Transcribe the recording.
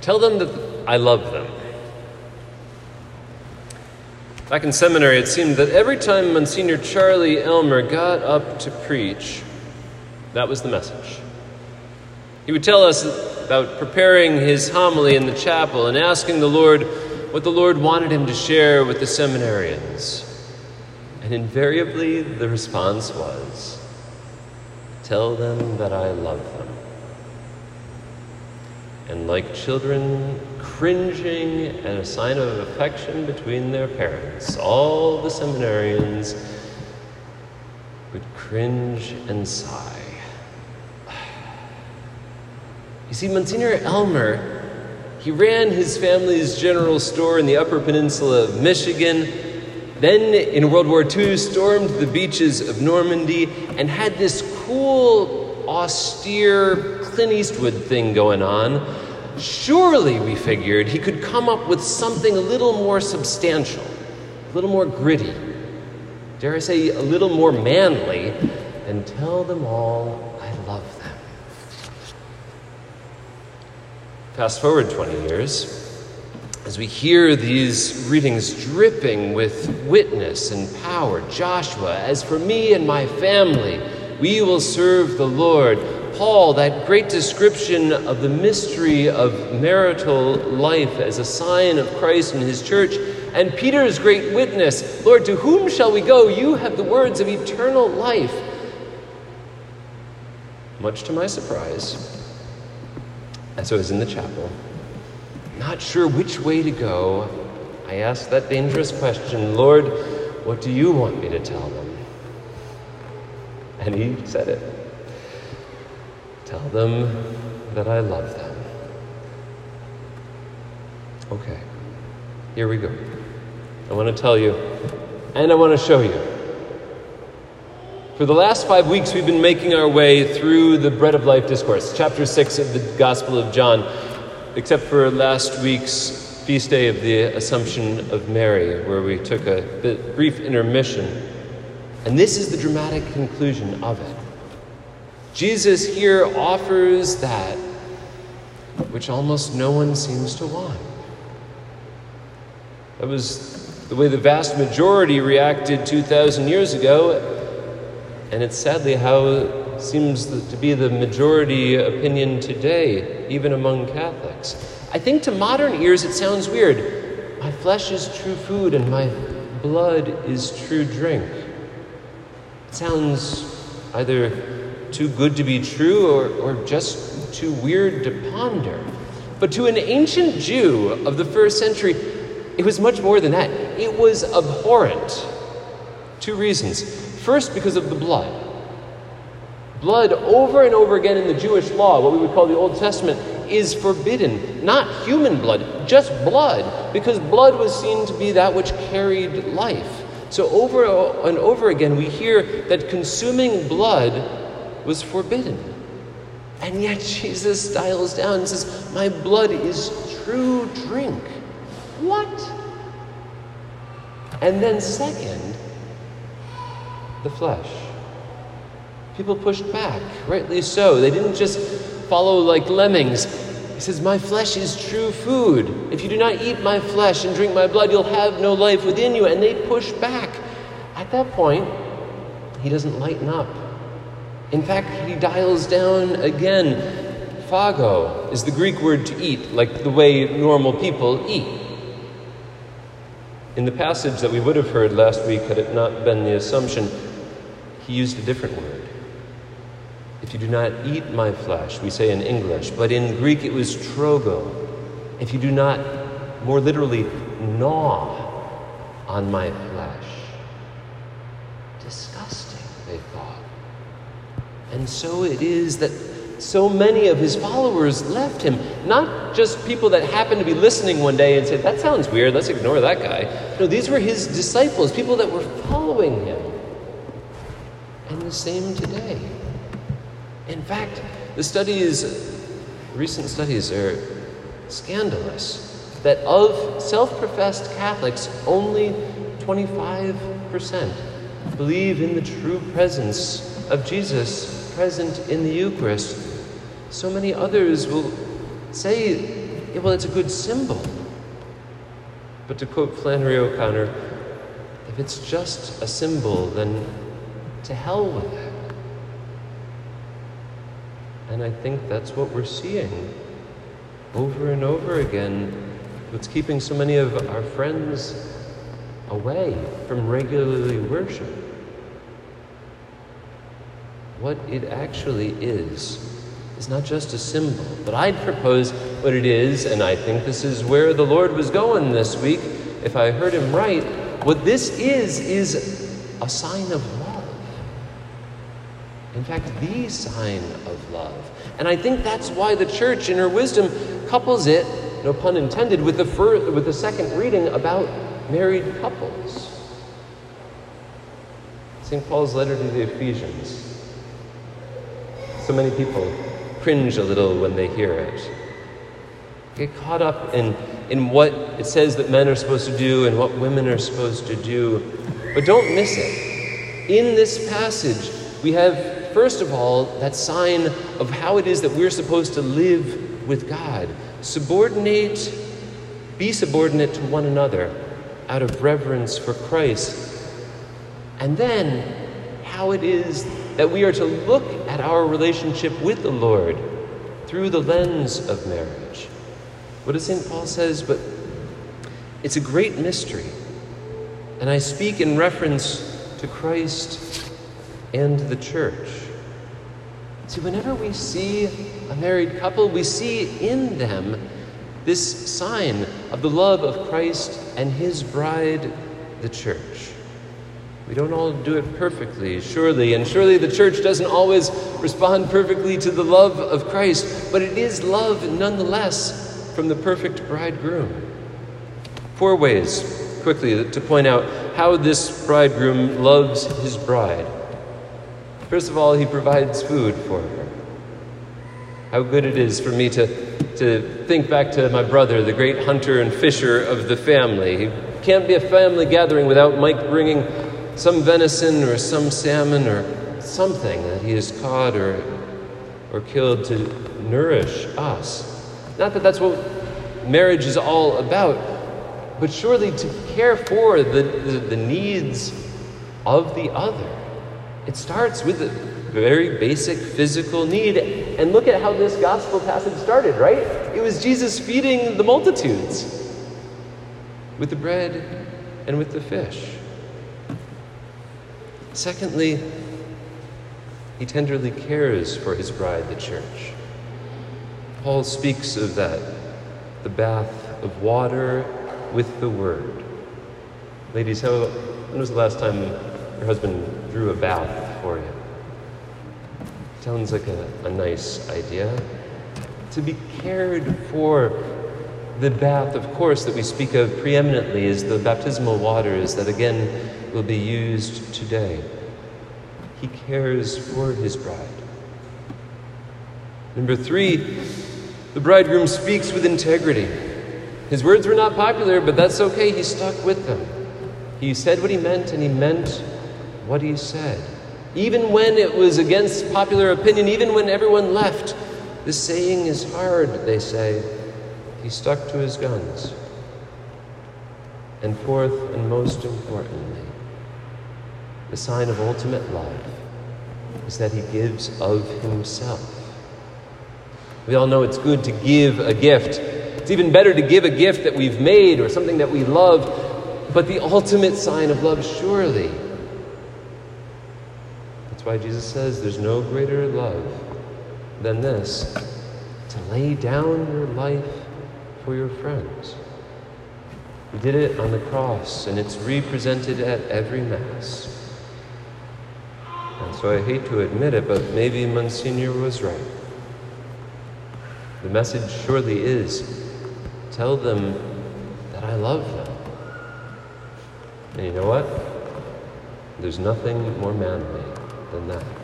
Tell them that I love them. Back in seminary, it seemed that every time Monsignor Charlie Elmer got up to preach, that was the message. He would tell us about preparing his homily in the chapel and asking the Lord what the Lord wanted him to share with the seminarians. And invariably, the response was, Tell them that I love them. And like children cringing at a sign of affection between their parents, all the seminarians would cringe and sigh. You see, Monsignor Elmer, he ran his family's general store in the Upper Peninsula of Michigan, then in World War II stormed the beaches of Normandy and had this cool, austere Clint Eastwood thing going on. Surely, we figured, he could come up with something a little more substantial, a little more gritty, dare I say, a little more manly, and tell them all I love them. Fast forward 20 years, as we hear these readings dripping with witness and power, Joshua, as for me and my family, we will serve the Lord. Paul, that great description of the mystery of marital life as a sign of Christ and his church, and Peter's great witness Lord, to whom shall we go? You have the words of eternal life. Much to my surprise, as I was in the chapel, not sure which way to go, I asked that dangerous question Lord, what do you want me to tell them? And he said it Tell them that I love them. Okay, here we go. I want to tell you, and I want to show you. For the last five weeks, we've been making our way through the Bread of Life discourse, chapter six of the Gospel of John, except for last week's feast day of the Assumption of Mary, where we took a brief intermission. And this is the dramatic conclusion of it. Jesus here offers that which almost no one seems to want. That was the way the vast majority reacted 2,000 years ago, and it's sadly how it seems to be the majority opinion today, even among Catholics. I think to modern ears it sounds weird. My flesh is true food and my blood is true drink. It sounds either too good to be true or, or just too weird to ponder. But to an ancient Jew of the first century, it was much more than that. It was abhorrent. Two reasons. First, because of the blood. Blood, over and over again in the Jewish law, what we would call the Old Testament, is forbidden. Not human blood, just blood, because blood was seen to be that which carried life. So, over and over again, we hear that consuming blood was forbidden. And yet, Jesus dials down and says, My blood is true drink. What? And then, second, the flesh. People pushed back, rightly so. They didn't just follow like lemmings. He says, My flesh is true food. If you do not eat my flesh and drink my blood, you'll have no life within you. And they push back. At that point, he doesn't lighten up. In fact, he dials down again. Phago is the Greek word to eat, like the way normal people eat. In the passage that we would have heard last week, had it not been the assumption, he used a different word. If you do not eat my flesh, we say in English, but in Greek it was trogo. If you do not, more literally, gnaw on my flesh. Disgusting, they thought. And so it is that so many of his followers left him. Not just people that happened to be listening one day and said, That sounds weird, let's ignore that guy. No, these were his disciples, people that were following him. And the same today. In fact, the studies, recent studies, are scandalous that of self professed Catholics, only 25% believe in the true presence of Jesus present in the Eucharist. So many others will say yeah, well, it's a good symbol. But to quote Flannery O'Connor, if it's just a symbol, then to hell with it. And I think that's what we're seeing over and over again. What's keeping so many of our friends away from regularly worship. What it actually is is not just a symbol, but I'd propose what it is, and I think this is where the Lord was going this week, if I heard him right. What this is, is a sign of love. In fact, the sign of love. And I think that's why the church, in her wisdom, couples it, no pun intended, with the, first, with the second reading about married couples. St. Paul's letter to the Ephesians. So many people cringe a little when they hear it. Get caught up in, in what it says that men are supposed to do and what women are supposed to do. But don't miss it. In this passage, we have, first of all, that sign of how it is that we're supposed to live with God. Subordinate, be subordinate to one another out of reverence for Christ. And then how it is that we are to look at our relationship with the Lord through the lens of marriage. What does St. Paul says? But it's a great mystery. And I speak in reference to Christ and the church. See, whenever we see a married couple, we see in them this sign of the love of Christ and his bride, the church. We don't all do it perfectly, surely, and surely the church doesn't always respond perfectly to the love of Christ, but it is love nonetheless from the perfect bridegroom. Four ways, quickly, to point out how this bridegroom loves his bride. First of all, he provides food for her. How good it is for me to to think back to my brother, the great hunter and fisher of the family. He can't be a family gathering without Mike bringing some venison or some salmon or something that he has caught or, or killed to nourish us. Not that that's what marriage is all about, but surely to care for the, the, the needs of the other. It starts with a very basic physical need. And look at how this gospel passage started, right? It was Jesus feeding the multitudes with the bread and with the fish. Secondly, he tenderly cares for his bride, the church. Paul speaks of that the bath of water with the word. Ladies, how, when was the last time your husband drew a bath for you? Sounds like a, a nice idea. To be cared for. The bath, of course, that we speak of preeminently is the baptismal waters that again will be used today. He cares for his bride. Number three, the bridegroom speaks with integrity. His words were not popular, but that's okay. He stuck with them. He said what he meant, and he meant what he said. Even when it was against popular opinion, even when everyone left, the saying is hard, they say. He stuck to his guns. And fourth, and most importantly, the sign of ultimate love is that he gives of himself. We all know it's good to give a gift. It's even better to give a gift that we've made or something that we love. But the ultimate sign of love, surely, that's why Jesus says there's no greater love than this to lay down your life for your friends. He did it on the cross, and it's represented at every Mass. And so I hate to admit it, but maybe Monsignor was right. The message surely is tell them that I love them. And you know what? There's nothing more manly than that.